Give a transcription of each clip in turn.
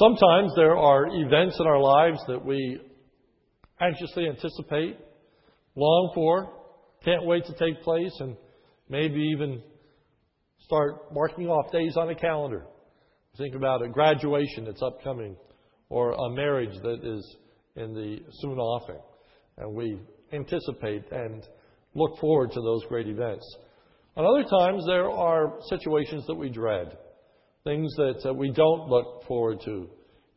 Sometimes there are events in our lives that we anxiously anticipate, long for, can't wait to take place, and maybe even start marking off days on a calendar. Think about a graduation that's upcoming or a marriage that is in the soon offing. And we anticipate and look forward to those great events. And other times there are situations that we dread, things that uh, we don't look forward to,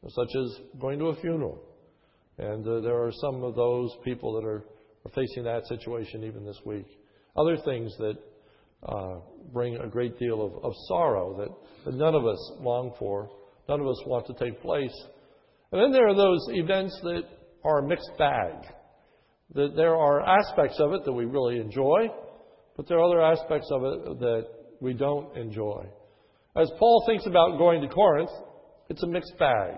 such as going to a funeral. And uh, there are some of those people that are, are facing that situation even this week. Other things that uh, bring a great deal of, of sorrow that, that none of us long for, none of us want to take place. And then there are those events that are a mixed bag. That there are aspects of it that we really enjoy, but there are other aspects of it that we don't enjoy. As Paul thinks about going to Corinth, it's a mixed bag.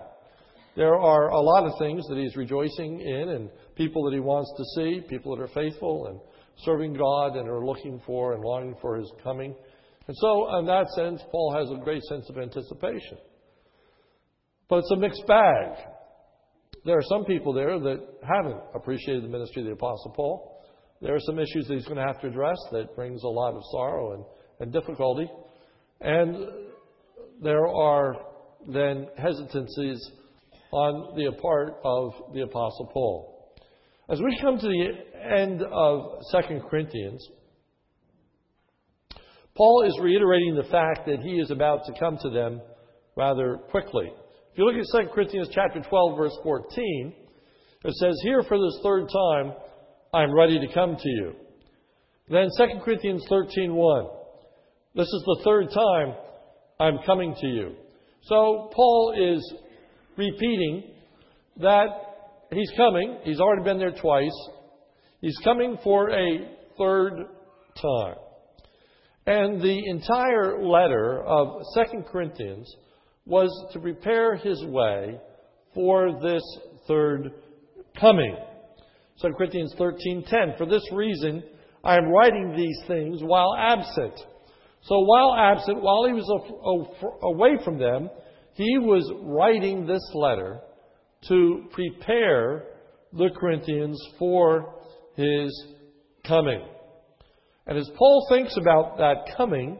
There are a lot of things that he's rejoicing in and people that he wants to see, people that are faithful and serving God and are looking for and longing for his coming. And so, in that sense, Paul has a great sense of anticipation. But it's a mixed bag. There are some people there that haven't appreciated the ministry of the Apostle Paul. There are some issues that he's going to have to address that brings a lot of sorrow and, and difficulty. And there are then hesitancies on the part of the Apostle Paul. As we come to the end of 2 Corinthians, Paul is reiterating the fact that he is about to come to them rather quickly. If you look at 2 Corinthians chapter 12 verse 14, it says, Here for this third time I am ready to come to you. Then 2 Corinthians 13:1. This is the third time I'm coming to you. So Paul is repeating that he's coming. He's already been there twice. He's coming for a third time. And the entire letter of 2 Corinthians was to prepare his way for this third coming. 2 Corinthians 13:10 For this reason I am writing these things while absent. So while absent, while he was away from them, he was writing this letter to prepare the Corinthians for his coming. And as Paul thinks about that coming,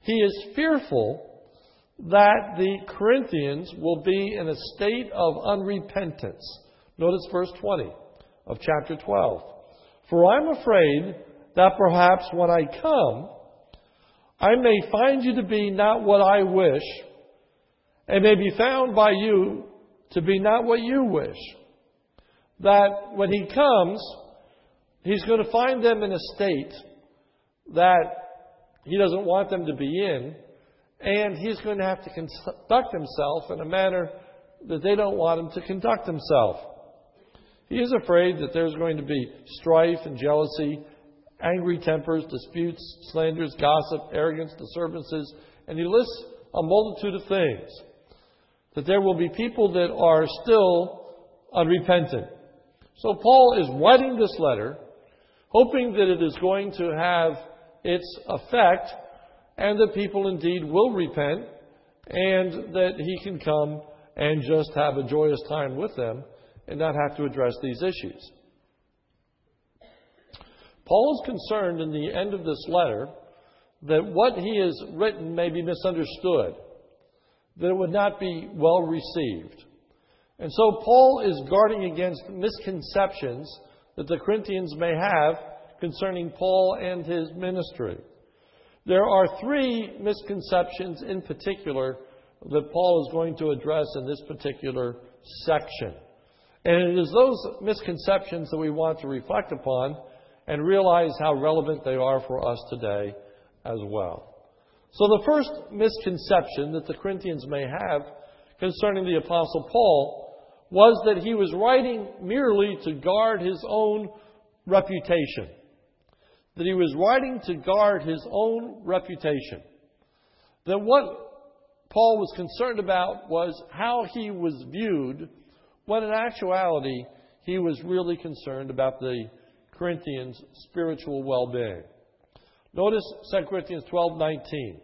he is fearful that the Corinthians will be in a state of unrepentance. Notice verse 20 of chapter 12. For I'm afraid that perhaps when I come, I may find you to be not what I wish, and may be found by you to be not what you wish. That when he comes, he's going to find them in a state that he doesn't want them to be in, and he's going to have to conduct himself in a manner that they don't want him to conduct himself. He is afraid that there's going to be strife and jealousy, angry tempers, disputes, slanders, gossip, arrogance, disturbances, and he lists a multitude of things. That there will be people that are still unrepentant. So Paul is writing this letter, hoping that it is going to have its effect and that people indeed will repent and that he can come and just have a joyous time with them and not have to address these issues. Paul is concerned in the end of this letter that what he has written may be misunderstood, that it would not be well received. And so Paul is guarding against misconceptions that the Corinthians may have concerning Paul and his ministry. There are three misconceptions in particular that Paul is going to address in this particular section. And it is those misconceptions that we want to reflect upon and realize how relevant they are for us today as well. So, the first misconception that the Corinthians may have concerning the Apostle Paul was that he was writing merely to guard his own reputation that he was writing to guard his own reputation. That what Paul was concerned about was how he was viewed, when in actuality, he was really concerned about the Corinthians' spiritual well being. Notice 2 Corinthians 12 19.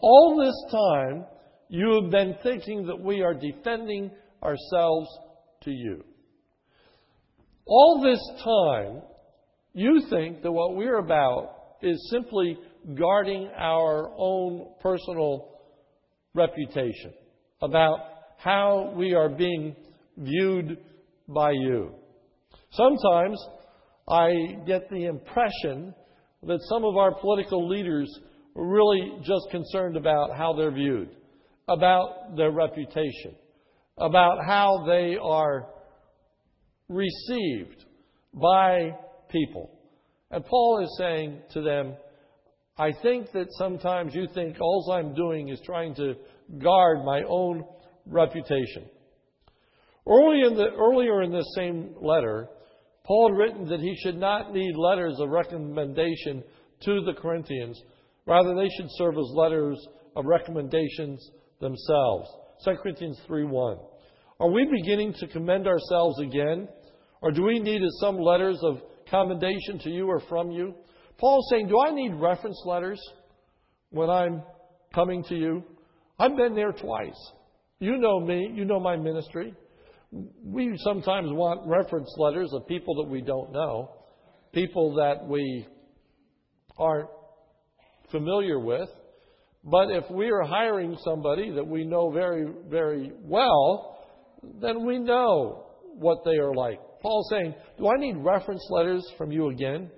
All this time, you have been thinking that we are defending ourselves to you. All this time, you think that what we're about is simply guarding our own personal reputation, about how we are being viewed by you. Sometimes I get the impression that some of our political leaders are really just concerned about how they're viewed, about their reputation, about how they are received by people. And Paul is saying to them, I think that sometimes you think all I'm doing is trying to guard my own reputation. Early in the, earlier in this same letter, Paul had written that he should not need letters of recommendation to the Corinthians. Rather, they should serve as letters of recommendations themselves. 2 Corinthians 3.1. Are we beginning to commend ourselves again? Or do we need some letters of commendation to you or from you? Paul's saying, Do I need reference letters when I'm coming to you? I've been there twice. You know me, you know my ministry. We sometimes want reference letters of people that we don't know, people that we aren't familiar with. But if we are hiring somebody that we know very, very well, then we know what they are like. Paul's saying, Do I need reference letters from you again?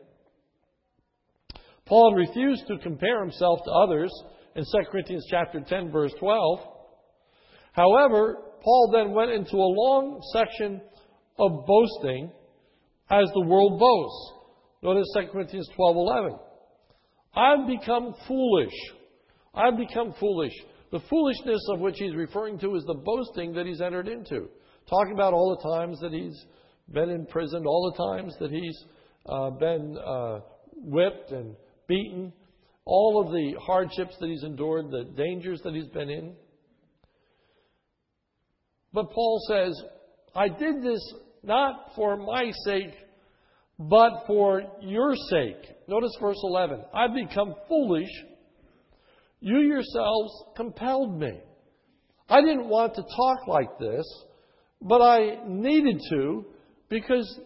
Paul refused to compare himself to others in 2 Corinthians chapter 10 verse 12. However, Paul then went into a long section of boasting as the world boasts. Notice 2 Corinthians 12:11. I've become foolish. I've become foolish. The foolishness of which he's referring to is the boasting that he's entered into. Talking about all the times that he's been imprisoned, all the times that he's uh, been uh, whipped and beaten, all of the hardships that he's endured, the dangers that he's been in. But Paul says, I did this not for my sake, but for your sake. Notice verse 11. I've become foolish. You yourselves compelled me. I didn't want to talk like this, but I needed to because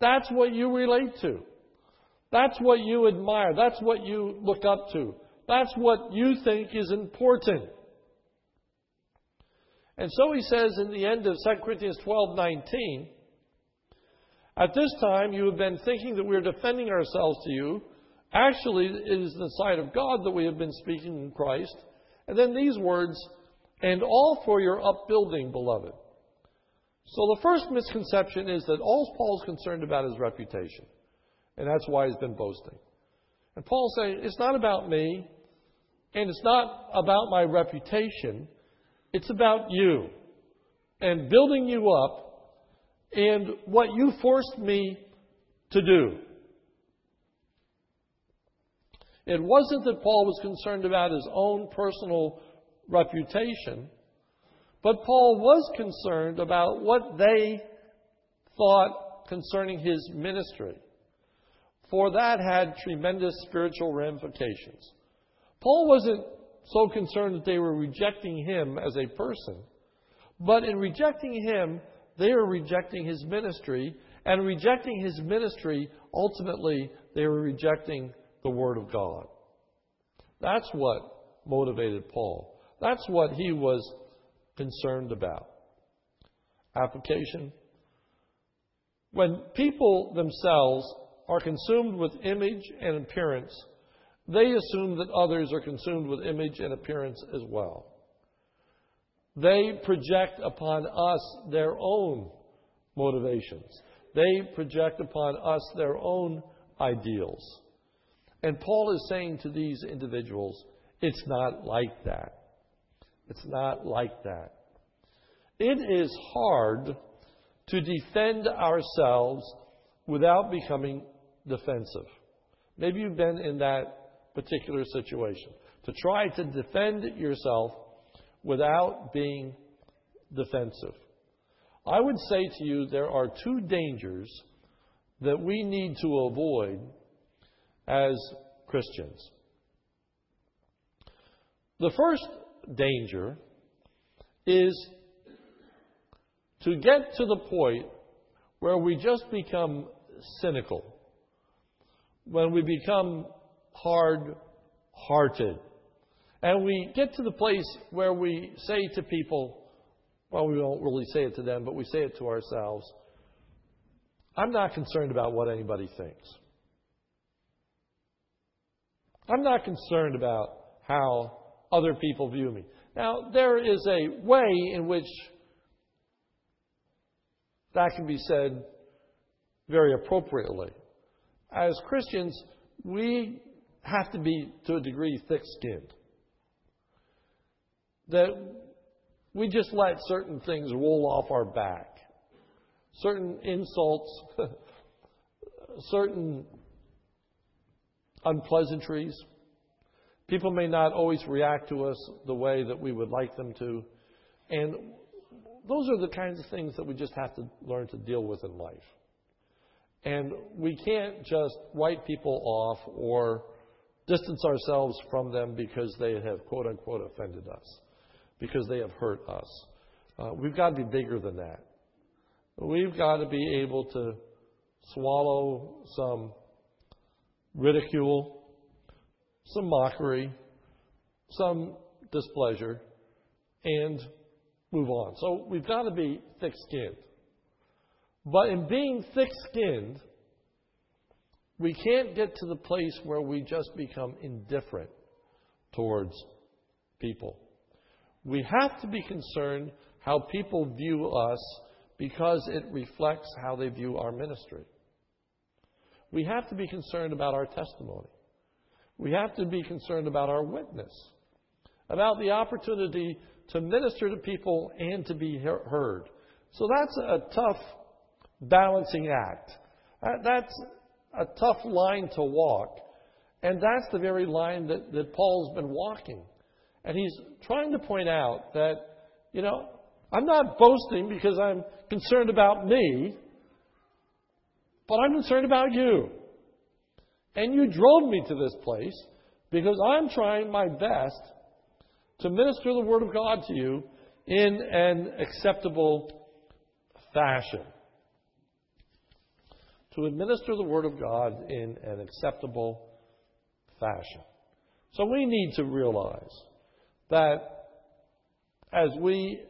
that's what you relate to. That's what you admire. That's what you look up to. That's what you think is important. And so he says in the end of 2 Corinthians 12:19, at this time you have been thinking that we're defending ourselves to you. Actually, it is in the sight of God that we have been speaking in Christ. And then these words, and all for your upbuilding, beloved. So the first misconception is that all Paul's concerned about is reputation. And that's why he's been boasting. And Paul's saying, it's not about me, and it's not about my reputation. It's about you and building you up and what you forced me to do. It wasn't that Paul was concerned about his own personal reputation. But Paul was concerned about what they thought concerning his ministry, for that had tremendous spiritual ramifications. Paul wasn't so concerned that they were rejecting him as a person, but in rejecting him, they were rejecting his ministry, and rejecting his ministry, ultimately, they were rejecting the Word of God. That's what motivated Paul. That's what he was concerned about. Application. When people themselves are consumed with image and appearance, they assume that others are consumed with image and appearance as well. They project upon us their own motivations. They project upon us their own ideals. And Paul is saying to these individuals, it's not like that. It's not like that. It is hard to defend ourselves without becoming defensive. Maybe you've been in that particular situation. To try to defend yourself without being defensive. I would say to you there are two dangers that we need to avoid as Christians. The first danger is to get to the point where we just become cynical, when we become hard hearted, and we get to the place where we say to people, well, we don't really say it to them, but we say it to ourselves, I'm not concerned about what anybody thinks. I'm not concerned about how other people view me. Now, there is a way in which that can be said very appropriately. As Christians, we have to be, to a degree, thick skinned. That we just let certain things roll off our back. Certain insults, certain unpleasantries. People may not always react to us the way that we would like them to. And those are the kinds of things that we just have to learn to deal with in life. And we can't just write people off or distance ourselves from them because they have, quote unquote, offended us, because they have hurt us. Uh, we've got to be bigger than that. We've got to be able to swallow some ridicule, some mockery, some displeasure, and move on. So we've got to be thick skinned. But in being thick skinned, we can't get to the place where we just become indifferent towards people. We have to be concerned how people view us because it reflects how they view our ministry. We have to be concerned about our testimony. We have to be concerned about our witness, about the opportunity to minister to people and to be heard. So that's a tough balancing act. That's a tough line to walk. And that's the very line that, that Paul's been walking. And he's trying to point out that, you know, I'm not boasting because I'm concerned about me, but I'm concerned about you. And you drove me to this place because I'm trying my best to minister the Word of God to you in an acceptable fashion. To administer the Word of God in an acceptable fashion. So we need to realize that as we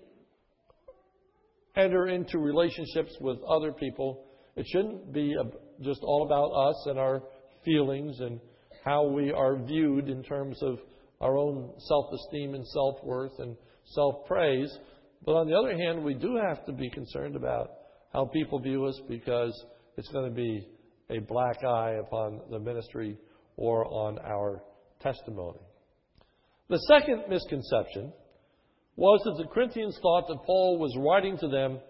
enter into relationships with other people, it shouldn't be just all about us and our feelings and how we are viewed in terms of our own self esteem and self worth and self praise. But on the other hand, we do have to be concerned about how people view us because it's going to be a black eye upon the ministry or on our testimony. The second misconception was that the Corinthians thought that Paul was writing to them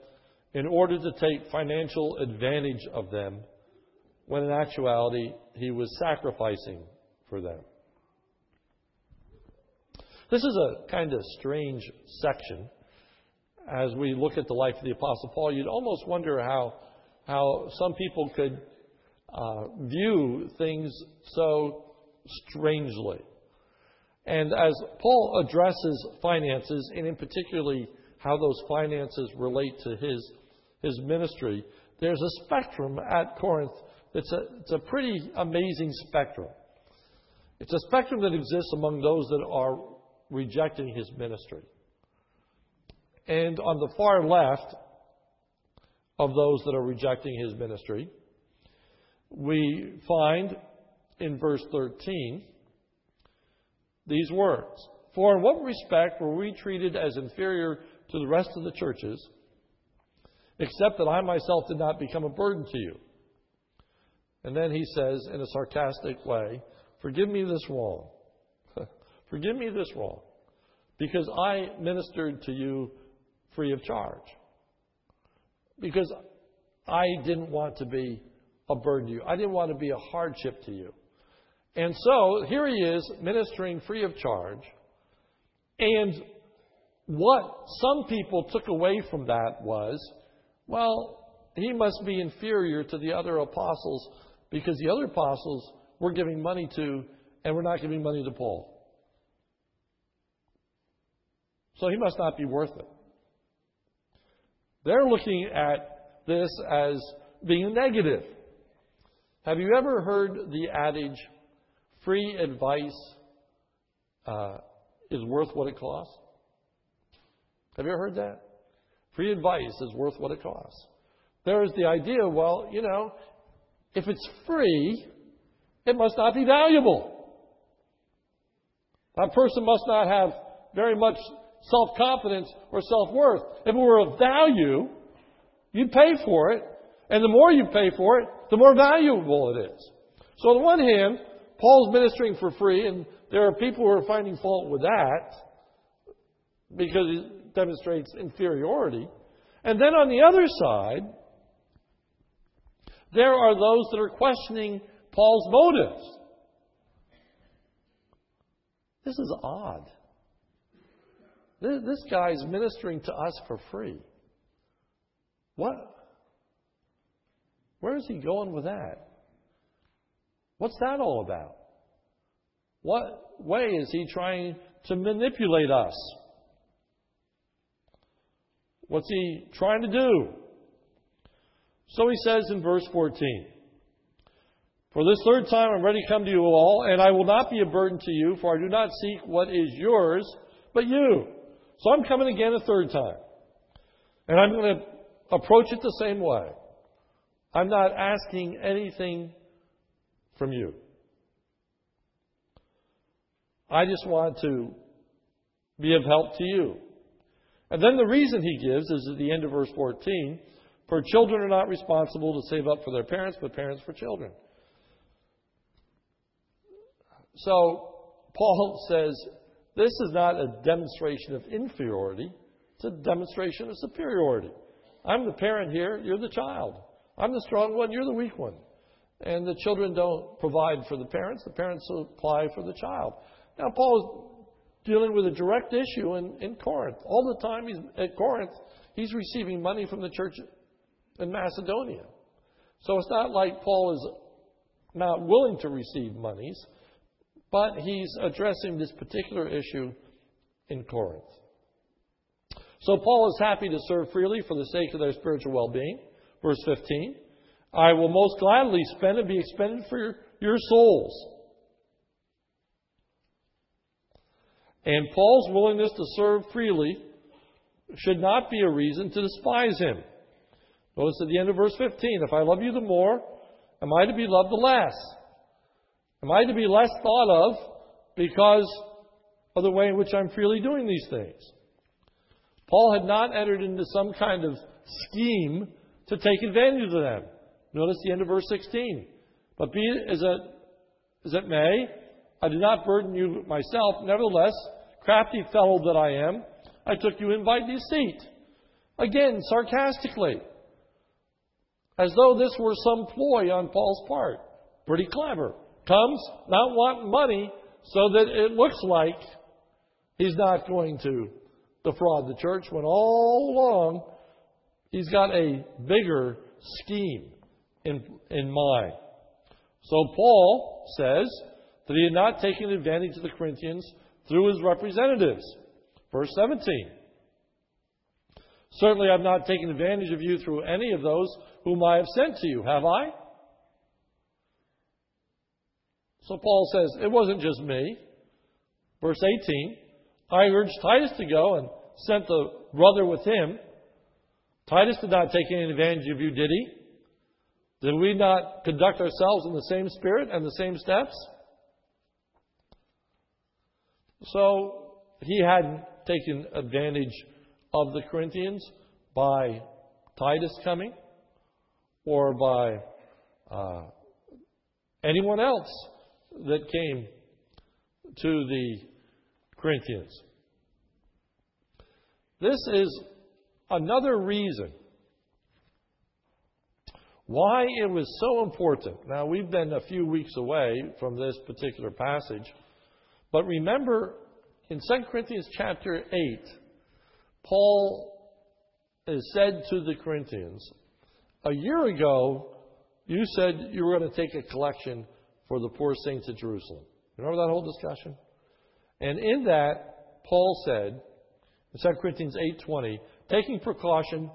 in order to take financial advantage of them, when in actuality, he was sacrificing for them. This is a kind of strange section. As we look at the life of the Apostle Paul, you'd almost wonder how, how some people could uh, view things so strangely. And as Paul addresses finances, and in particularly how those finances relate to his, his ministry, there's a spectrum at Corinth it's a, it's a pretty amazing spectrum. It's a spectrum that exists among those that are rejecting his ministry. And on the far left of those that are rejecting his ministry, we find in verse 13 these words For in what respect were we treated as inferior to the rest of the churches, except that I myself did not become a burden to you? And then he says in a sarcastic way, Forgive me this wrong. Forgive me this wrong. Because I ministered to you free of charge. Because I didn't want to be a burden to you. I didn't want to be a hardship to you. And so here he is ministering free of charge. And what some people took away from that was, well, he must be inferior to the other apostles because the other apostles we're giving money to, and we're not giving money to Paul. so he must not be worth it. They're looking at this as being negative. Have you ever heard the adage, free advice uh, is worth what it costs? Have you ever heard that? Free advice is worth what it costs. There is the idea, well, you know, if it's free, it must not be valuable. That person must not have very much self confidence or self worth. If it were of value, you'd pay for it, and the more you pay for it, the more valuable it is. So, on the one hand, Paul's ministering for free, and there are people who are finding fault with that because it demonstrates inferiority. And then on the other side, there are those that are questioning Paul's motives. This is odd. This guy's ministering to us for free. What? Where is he going with that? What's that all about? What way is he trying to manipulate us? What's he trying to do? So he says in verse 14 For this third time I'm ready to come to you all, and I will not be a burden to you, for I do not seek what is yours, but you. So I'm coming again a third time. And I'm going to approach it the same way. I'm not asking anything from you. I just want to be of help to you. And then the reason he gives is at the end of verse 14 for children are not responsible to save up for their parents, but parents for children. So Paul says this is not a demonstration of inferiority, it's a demonstration of superiority. I'm the parent here, you're the child. I'm the strong one, you're the weak one. And the children don't provide for the parents, the parents supply for the child. Now, Paul is dealing with a direct issue in, in Corinth. All the time he's at Corinth, he's receiving money from the church in Macedonia. So it's not like Paul is not willing to receive monies, but he's addressing this particular issue in Corinth. So Paul is happy to serve freely for the sake of their spiritual well being. Verse 15 I will most gladly spend and be expended for your, your souls. And Paul's willingness to serve freely should not be a reason to despise him. Notice at the end of verse 15 if I love you the more, am I to be loved the less? Am I to be less thought of because of the way in which I'm freely doing these things? Paul had not entered into some kind of scheme to take advantage of them. Notice the end of verse 16. But be it as it, as it may, I do not burden you myself. Nevertheless, crafty fellow that I am, I took you in by deceit. Again, sarcastically. As though this were some ploy on Paul's part. Pretty clever. Comes not wanting money so that it looks like he's not going to defraud the church when all along he's got a bigger scheme in, in mind. So Paul says that he had not taken advantage of the Corinthians through his representatives. Verse 17. Certainly I have not taken advantage of you through any of those whom I have sent to you, have I? So Paul says, it wasn't just me. Verse 18, I urged Titus to go and sent the brother with him. Titus did not take any advantage of you, did he? Did we not conduct ourselves in the same spirit and the same steps? So he hadn't taken advantage of the Corinthians by Titus coming or by uh, anyone else that came to the Corinthians. This is another reason why it was so important. Now, we've been a few weeks away from this particular passage, but remember in 2 Corinthians chapter 8, Paul is said to the Corinthians, A year ago, you said you were going to take a collection for the poor saints at Jerusalem. Remember that whole discussion? And in that, Paul said, In 2 Corinthians 8:20, taking precaution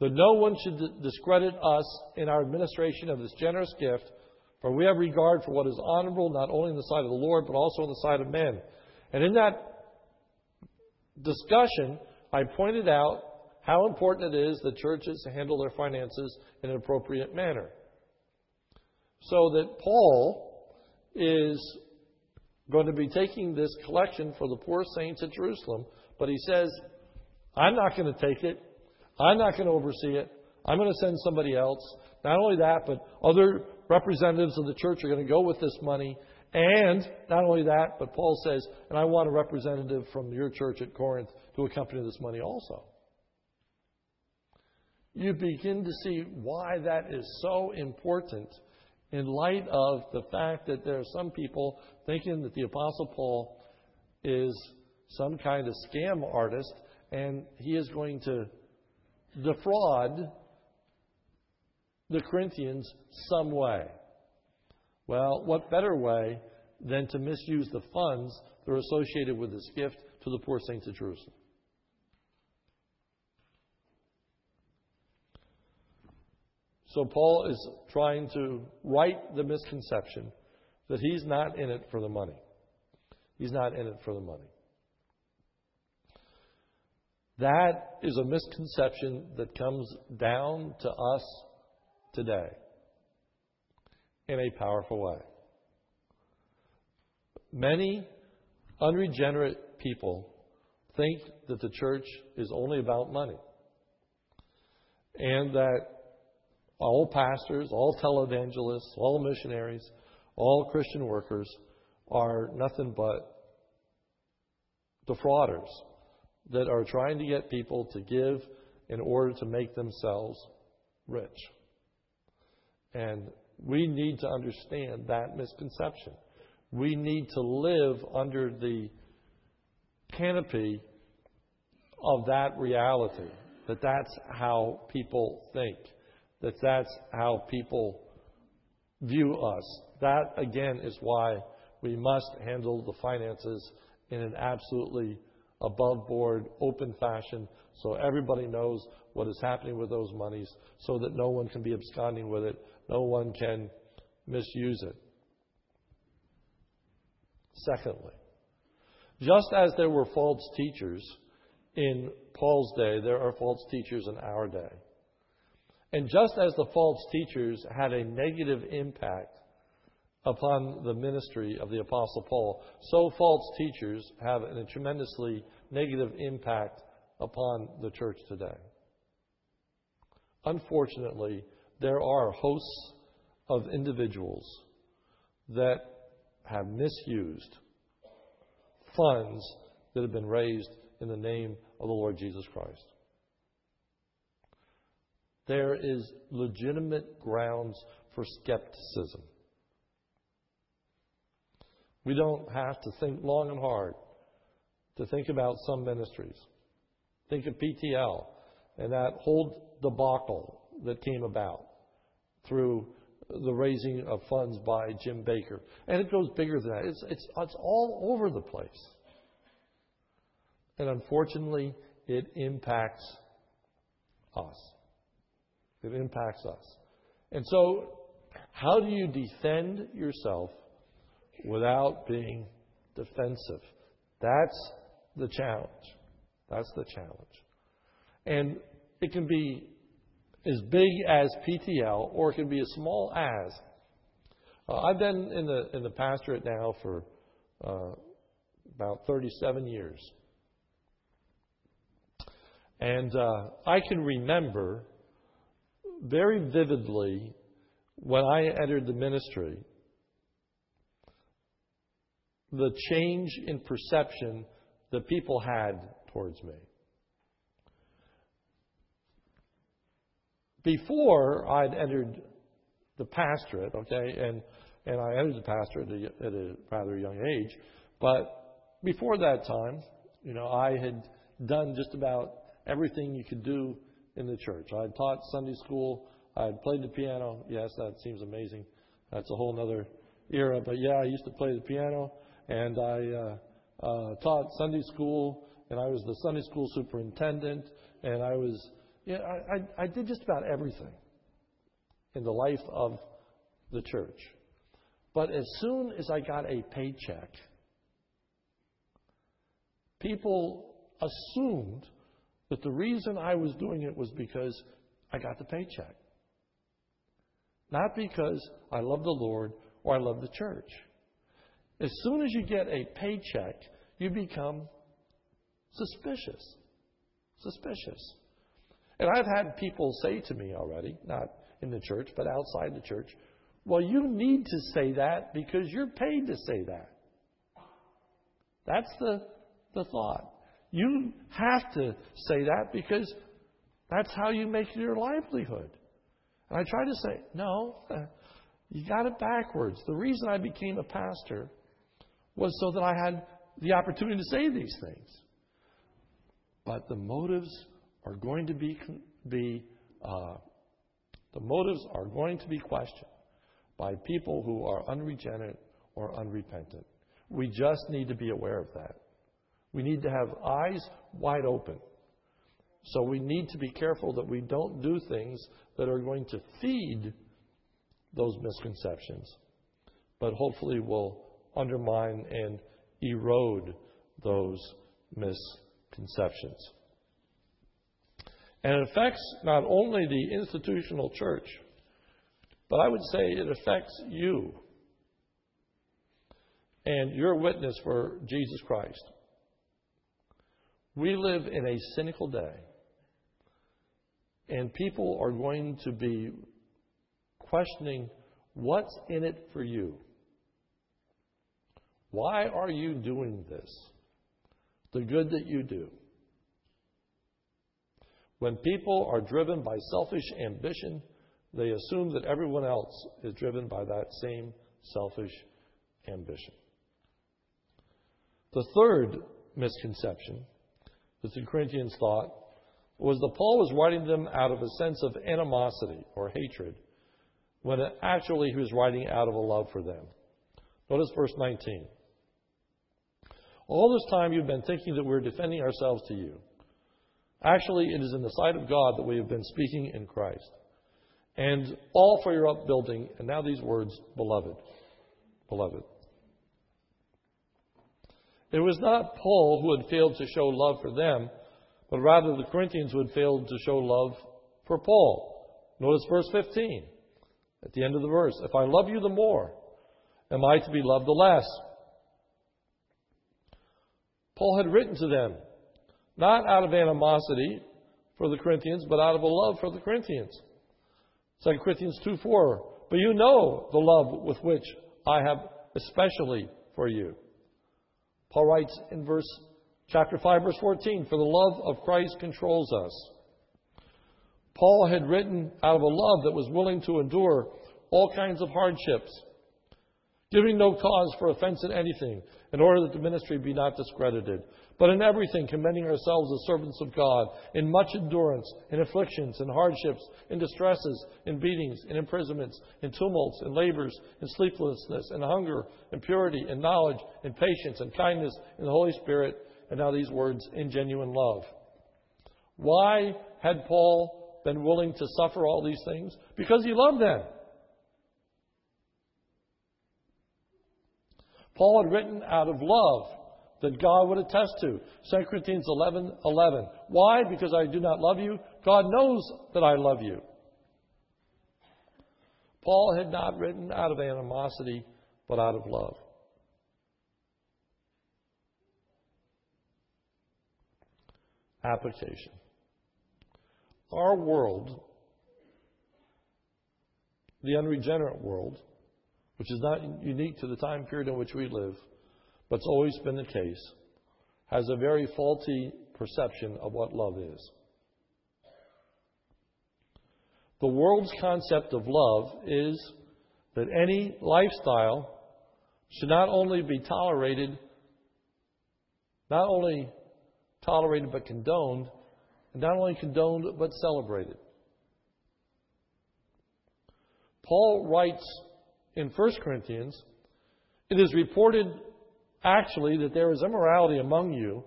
that no one should discredit us in our administration of this generous gift, for we have regard for what is honorable not only in the sight of the Lord, but also in the sight of men. And in that discussion, I pointed out how important it is that churches handle their finances in an appropriate manner. So that Paul is going to be taking this collection for the poor saints at Jerusalem, but he says, I'm not going to take it. I'm not going to oversee it. I'm going to send somebody else. Not only that, but other representatives of the church are going to go with this money. And not only that, but Paul says, and I want a representative from your church at Corinth to accompany this money also. You begin to see why that is so important in light of the fact that there are some people thinking that the Apostle Paul is some kind of scam artist and he is going to defraud the Corinthians some way. Well, what better way than to misuse the funds that are associated with this gift to the poor saints of Jerusalem? So Paul is trying to right the misconception that he's not in it for the money. He's not in it for the money. That is a misconception that comes down to us today in a powerful way. Many unregenerate people think that the church is only about money and that all pastors, all televangelists, all missionaries, all Christian workers are nothing but defrauders that are trying to get people to give in order to make themselves rich. And we need to understand that misconception. We need to live under the canopy of that reality, that that's how people think, that that's how people view us. That, again, is why we must handle the finances in an absolutely above board, open fashion, so everybody knows what is happening with those monies, so that no one can be absconding with it, no one can misuse it. Secondly, just as there were false teachers in Paul's day, there are false teachers in our day. And just as the false teachers had a negative impact upon the ministry of the Apostle Paul, so false teachers have a tremendously negative impact upon the church today. Unfortunately, there are hosts of individuals that have misused funds that have been raised in the name of the Lord Jesus Christ. There is legitimate grounds for skepticism. We don't have to think long and hard to think about some ministries. Think of PTL and that whole debacle that came about through the raising of funds by Jim Bakker. And it goes bigger than that. It's, it's, it's all over the place. And unfortunately, it impacts us. It impacts us. And so, how do you defend yourself without being defensive? That's the challenge. That's the challenge. And it can be as big as PTL, or it can be as small as. Uh, I've been in the in the pastorate now for uh, about 37 years, and uh, I can remember very vividly when I entered the ministry the change in perception that people had towards me. Before I'd entered the pastorate, okay, and, and I entered the pastorate at a, at a rather young age, but before that time, you know, I had done just about everything you could do in the church. I had taught Sunday school. I had played the piano. Yes, that seems amazing. That's a whole other era. But yeah, I used to play the piano and I uh, uh, taught Sunday school and I was the Sunday school superintendent, and I was, yeah, I, I, I did just about everything in the life of the church. But as soon as I got a paycheck, people assumed that the reason I was doing it was because I got the paycheck. Not because I love the Lord or I love the church. As soon as you get a paycheck, you become suspicious. Suspicious. And I've had people say to me already, not in the church, but outside the church, well, you need to say that because you're paid to say that. That's the, the thought. You have to say that because that's how you make your livelihood. And I try to say, no, you got it backwards. The reason I became a pastor was so that I had the opportunity to say these things. But the motives are going to be, be uh, the motives are going to be questioned by people who are unregenerate or unrepentant. We just need to be aware of that. We need to have eyes wide open. So we need to be careful that we don't do things that are going to feed those misconceptions, but hopefully will undermine and erode those misconceptions. And it affects not only the institutional church, but I would say it affects you and your witness for Jesus Christ. We live in a cynical day, and people are going to be questioning what's in it for you. Why are you doing this? The good that you do. When people are driven by selfish ambition, they assume that everyone else is driven by that same selfish ambition. The third misconception that the Corinthians thought was that Paul was writing them out of a sense of animosity or hatred, when actually he was writing out of a love for them. Notice verse 19. All this time you've been thinking that we're defending ourselves to you. Actually, it is in the sight of God that we have been speaking in Christ. And all for your upbuilding. And now these words, beloved. Beloved. It was not Paul who had failed to show love for them, but rather the Corinthians who had failed to show love for Paul. Notice verse 15 at the end of the verse. If I love you the more, am I to be loved the less? Paul had written to them, not out of animosity for the Corinthians, but out of a love for the Corinthians. 2 Corinthians 2 4. But you know the love with which I have especially for you. Paul writes in verse chapter 5 verse 14, for the love of Christ controls us. Paul had written out of a love that was willing to endure all kinds of hardships, giving no cause for offense in anything, in order that the ministry be not discredited. But in everything, commending ourselves as servants of God, in much endurance, in afflictions, in hardships, in distresses, in beatings, in imprisonments, in tumults, in labors, in sleeplessness, in hunger, in purity, in knowledge, in patience, in kindness, in the Holy Spirit, and now these words, in genuine love. Why had Paul been willing to suffer all these things? Because he loved them. Paul had written out of love that God would attest to. 2 Corinthians 11 11. Why? Because I do not love you. God knows that I love you. Paul had not written out of animosity, but out of love. Application. Our world, the unregenerate world, which is not unique to the time period in which we live, but it's always been the case, has a very faulty perception of what love is. The world's concept of love is that any lifestyle should not only be tolerated, not only tolerated but condoned, and not only condoned but celebrated. Paul writes in 1 Corinthians, it is reported actually that there is immorality among you,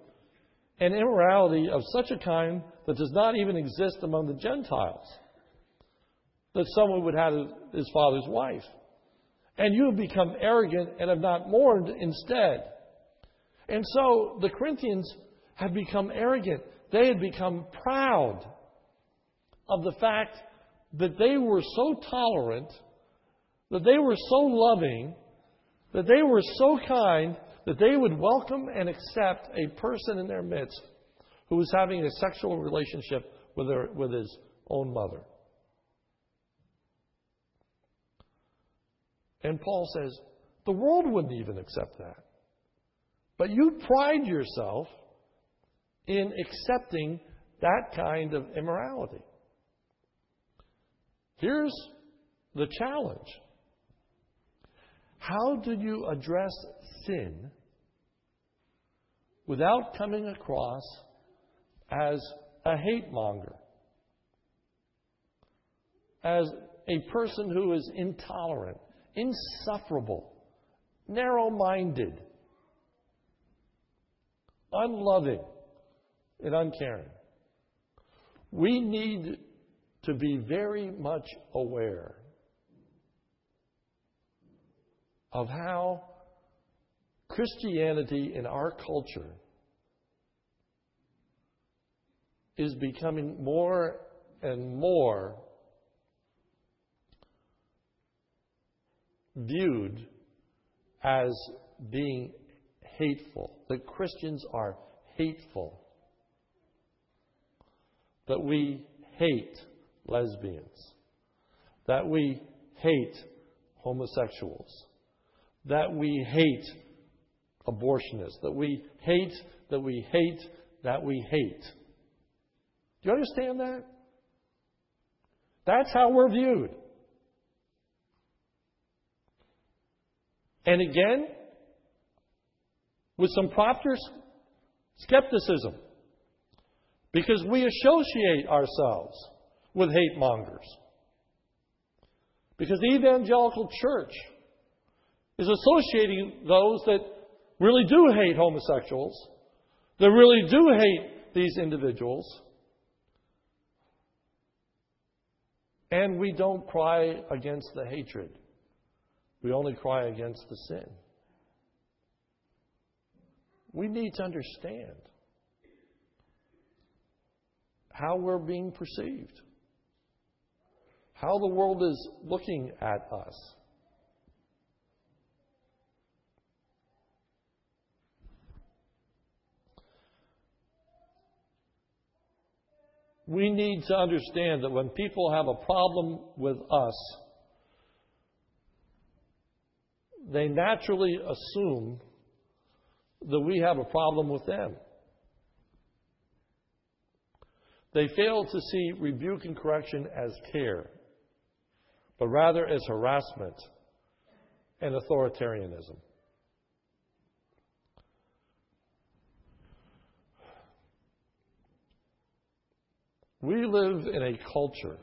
and immorality of such a kind that does not even exist among the Gentiles. That someone would have his father's wife. And you have become arrogant and have not mourned instead. And so the Corinthians had become arrogant. They had become proud of the fact that they were so tolerant, that they were so loving, that they were so kind that they would welcome and accept a person in their midst who was having a sexual relationship with, with his own mother. And Paul says, the world wouldn't even accept that. But you pride yourself in accepting that kind of immorality. Here's the challenge How do you address sin without coming across as a hate monger? As a person who is intolerant, insufferable, narrow minded, unloving, and uncaring. We need to be very much aware of how Christianity in our culture is becoming more and more viewed as being hateful, that Christians are hateful, that we hate lesbians, that we hate homosexuals, that we hate abortionists, that we hate, that we hate, that we hate. Do you understand that? That's how we're viewed. And again, with some proper skepticism, because we associate ourselves with hate mongers. Because the evangelical church is associating those that really do hate homosexuals, that really do hate these individuals, and we don't cry against the hatred. We only cry against the sin. We need to understand how we're being perceived, how the world is looking at us. We need to understand that when people have a problem with us, they naturally assume that we have a problem with them. They fail to see rebuke and correction as care, but rather as harassment and authoritarianism. We live in a culture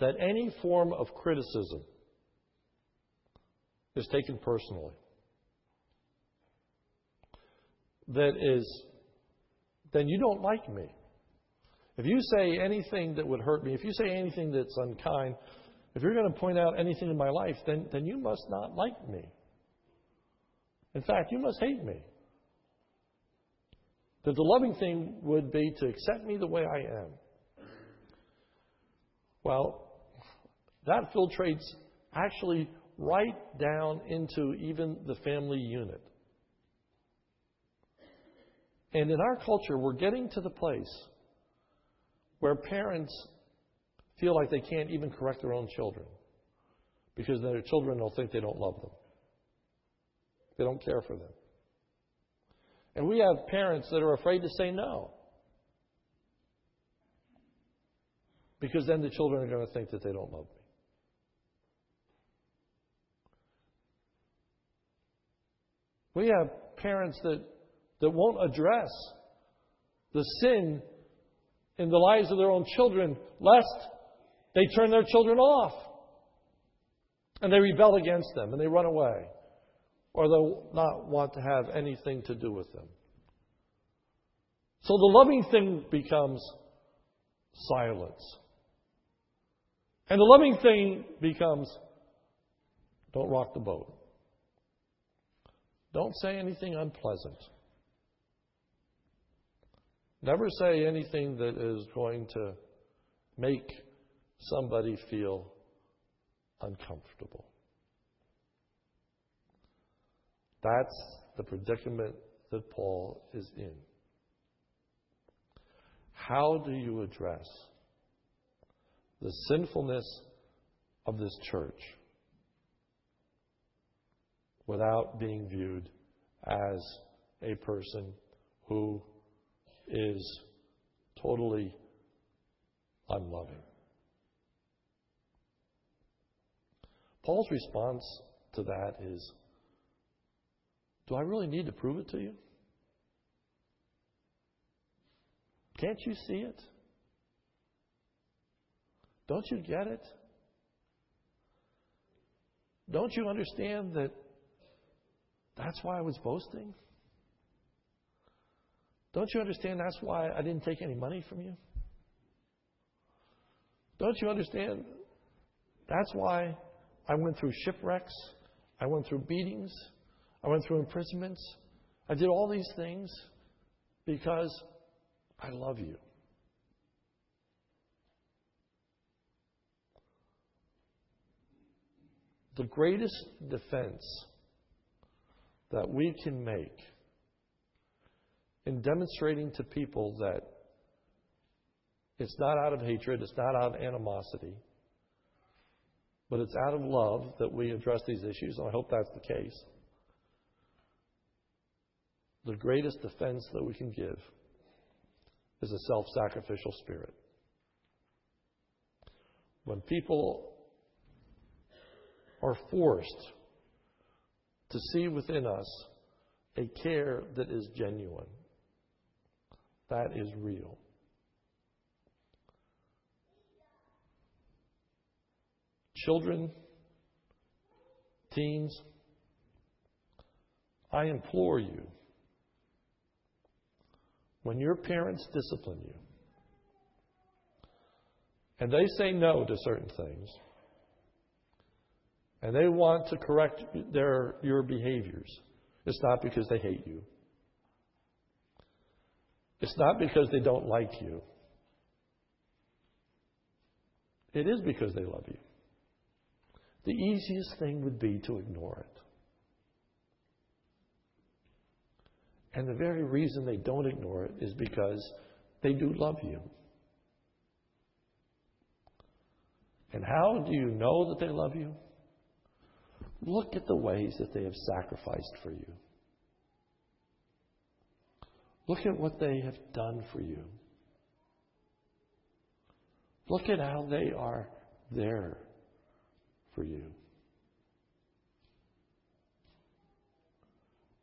that any form of criticism is taken personally. That is, then you don't like me. If you say anything that would hurt me, if you say anything that's unkind, if you're going to point out anything in my life, then, then you must not like me. In fact, you must hate me. That the loving thing would be to accept me the way I am. Well, that filtrates actually right down into even the family unit. And in our culture, we're getting to the place where parents feel like they can't even correct their own children because their children will think they don't love them. They don't care for them. And we have parents that are afraid to say no. Because then the children are going to think that they don't love me. We have parents that, that won't address the sin in the lives of their own children, lest they turn their children off and they rebel against them and they run away. Or they'll not want to have anything to do with them. So the loving thing becomes silence. And the loving thing becomes don't rock the boat. Don't say anything unpleasant. Never say anything that is going to make somebody feel uncomfortable. That's the predicament that Paul is in. How do you address the sinfulness of this church without being viewed as a person who is totally unloving? Paul's response to that is Do I really need to prove it to you? Can't you see it? Don't you get it? Don't you understand that that's why I was boasting? Don't you understand that's why I didn't take any money from you? Don't you understand that's why I went through shipwrecks? I went through beatings. I went through imprisonments. I did all these things because I love you. The greatest defense that we can make in demonstrating to people that it's not out of hatred, it's not out of animosity, but it's out of love that we address these issues, and I hope that's the case. The greatest defense that we can give is a self sacrificial spirit. When people are forced to see within us a care that is genuine, that is real. Children, teens, I implore you when your parents discipline you and they say no to certain things and they want to correct their, your behaviors, it's not because they hate you. It's not because they don't like you. It is because they love you. The easiest thing would be to ignore it. And the very reason they don't ignore it is because they do love you. And how do you know that they love you? Look at the ways that they have sacrificed for you. Look at what they have done for you. Look at how they are there for you.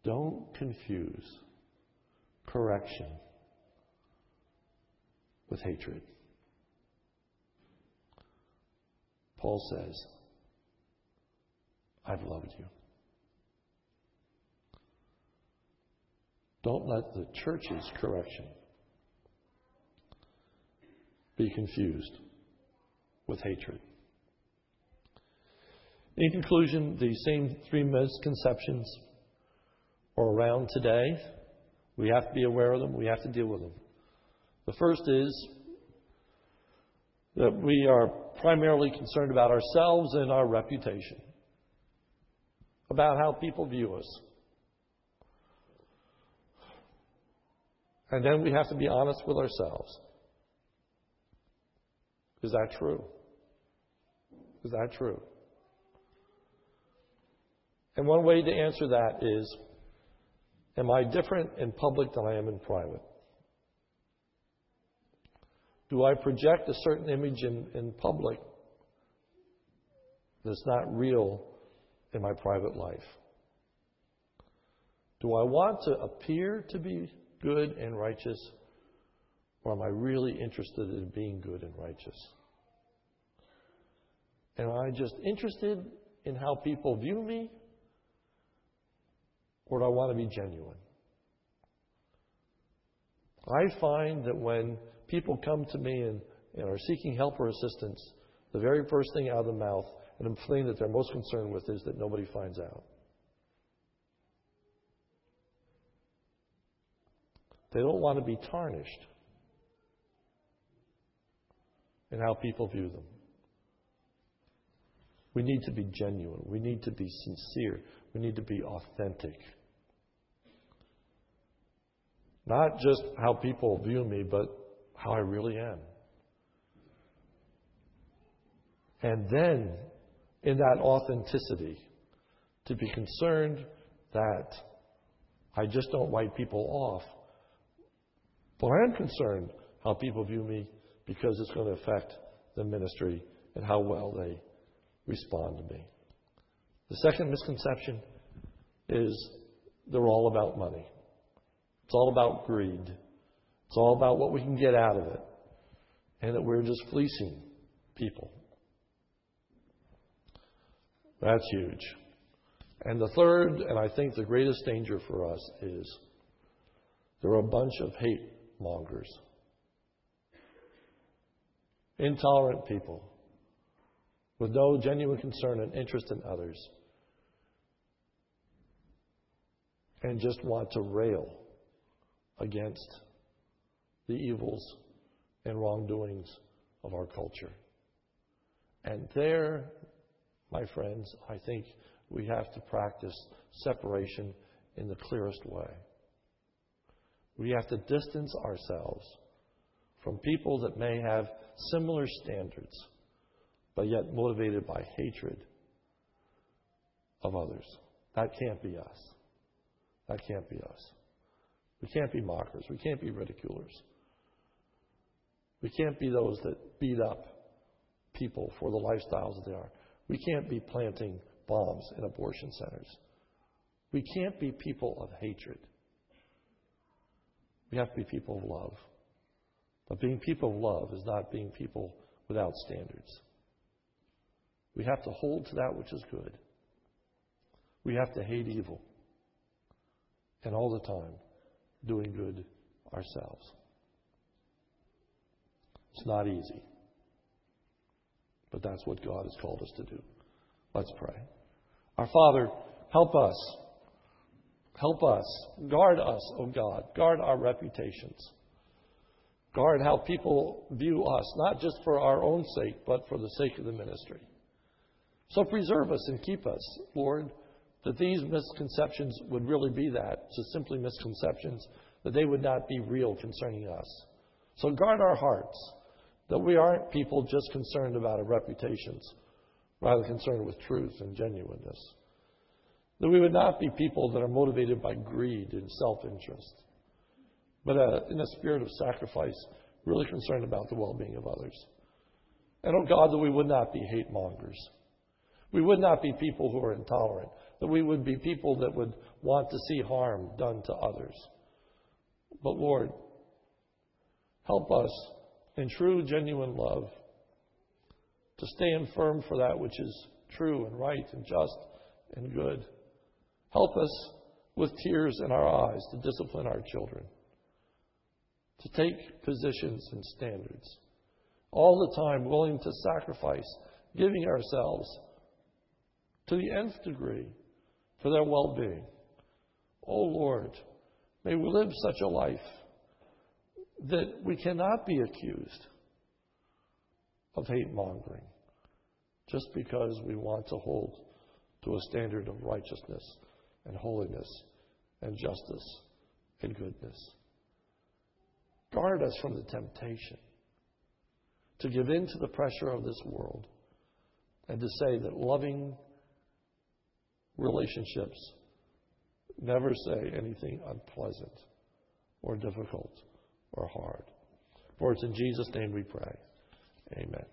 Don't confuse correction with hatred. Paul says, I've loved you. Don't let the church's correction be confused with hatred. In conclusion, the same three misconceptions are around today. We have to be aware of them. We have to deal with them. The first is that we are primarily concerned about ourselves and our reputation, about how people view us. And then we have to be honest with ourselves. Is that true? Is that true? And one way to answer that is Am I different in public than I am in private? Do I project a certain image in, in public that's not real in my private life? Do I want to appear to be good and righteous, or am I really interested in being good and righteous? Am I just interested in how people view me, Or do I want to be genuine? I find that when people come to me and, and are seeking help or assistance, the very first thing out of the mouth and the thing that they're most concerned with is that nobody finds out. They don't want to be tarnished in how people view them. We need to be genuine. We need to be sincere. We need to be authentic. Not just how people view me, but how I really am. And then, in that authenticity, to be concerned that I just don't write people off, but I am concerned how people view me because it's going to affect the ministry and how well they respond to me. The second misconception is they're all about money. It's all about greed. It's all about what we can get out of it. And that we're just fleecing people. That's huge. And the third, and I think the greatest danger for us, is there are a bunch of hate mongers. Intolerant people with no genuine concern and interest in others. And just want to rail against the evils and wrongdoings of our culture. And there, my friends, I think we have to practice separation in the clearest way. We have to distance ourselves from people that may have similar standards, but yet motivated by hatred of others. That can't be us. That can't be us. We can't be mockers. We can't be ridiculers. We can't be those that beat up people for the lifestyles that they are. We can't be planting bombs in abortion centers. We can't be people of hatred. We have to be people of love. But being people of love is not being people without standards. We have to hold to that which is good. We have to hate evil. And all the time, doing good ourselves. It's not easy. But that's what God has called us to do. Let's pray. Our Father, help us. Help us. Guard us, O oh God. Guard our reputations. Guard how people view us, not just for our own sake, but for the sake of the ministry. So preserve us and keep us, Lord, that these misconceptions would really be that, just simply misconceptions, that they would not be real concerning us. So guard our hearts, that we aren't people just concerned about our reputations, rather concerned with truth and genuineness. That we would not be people that are motivated by greed and self interest, but uh, in a spirit of sacrifice, really concerned about the well being of others. And oh God, that we would not be hate mongers. We would not be people who are intolerant, that we would be people that would want to see harm done to others. But Lord, help us in true, genuine love to stand firm for that which is true and right and just and good. Help us with tears in our eyes to discipline our children to take positions and standards. All the time willing to sacrifice, giving ourselves to the nth degree for their well being. Oh Lord, may we live such a life that we cannot be accused of hate mongering just because we want to hold to a standard of righteousness and holiness and justice and goodness. Guard us from the temptation to give in to the pressure of this world and to say that loving relationships never say anything unpleasant or difficult or hard. For it's in Jesus' name we pray. Amen.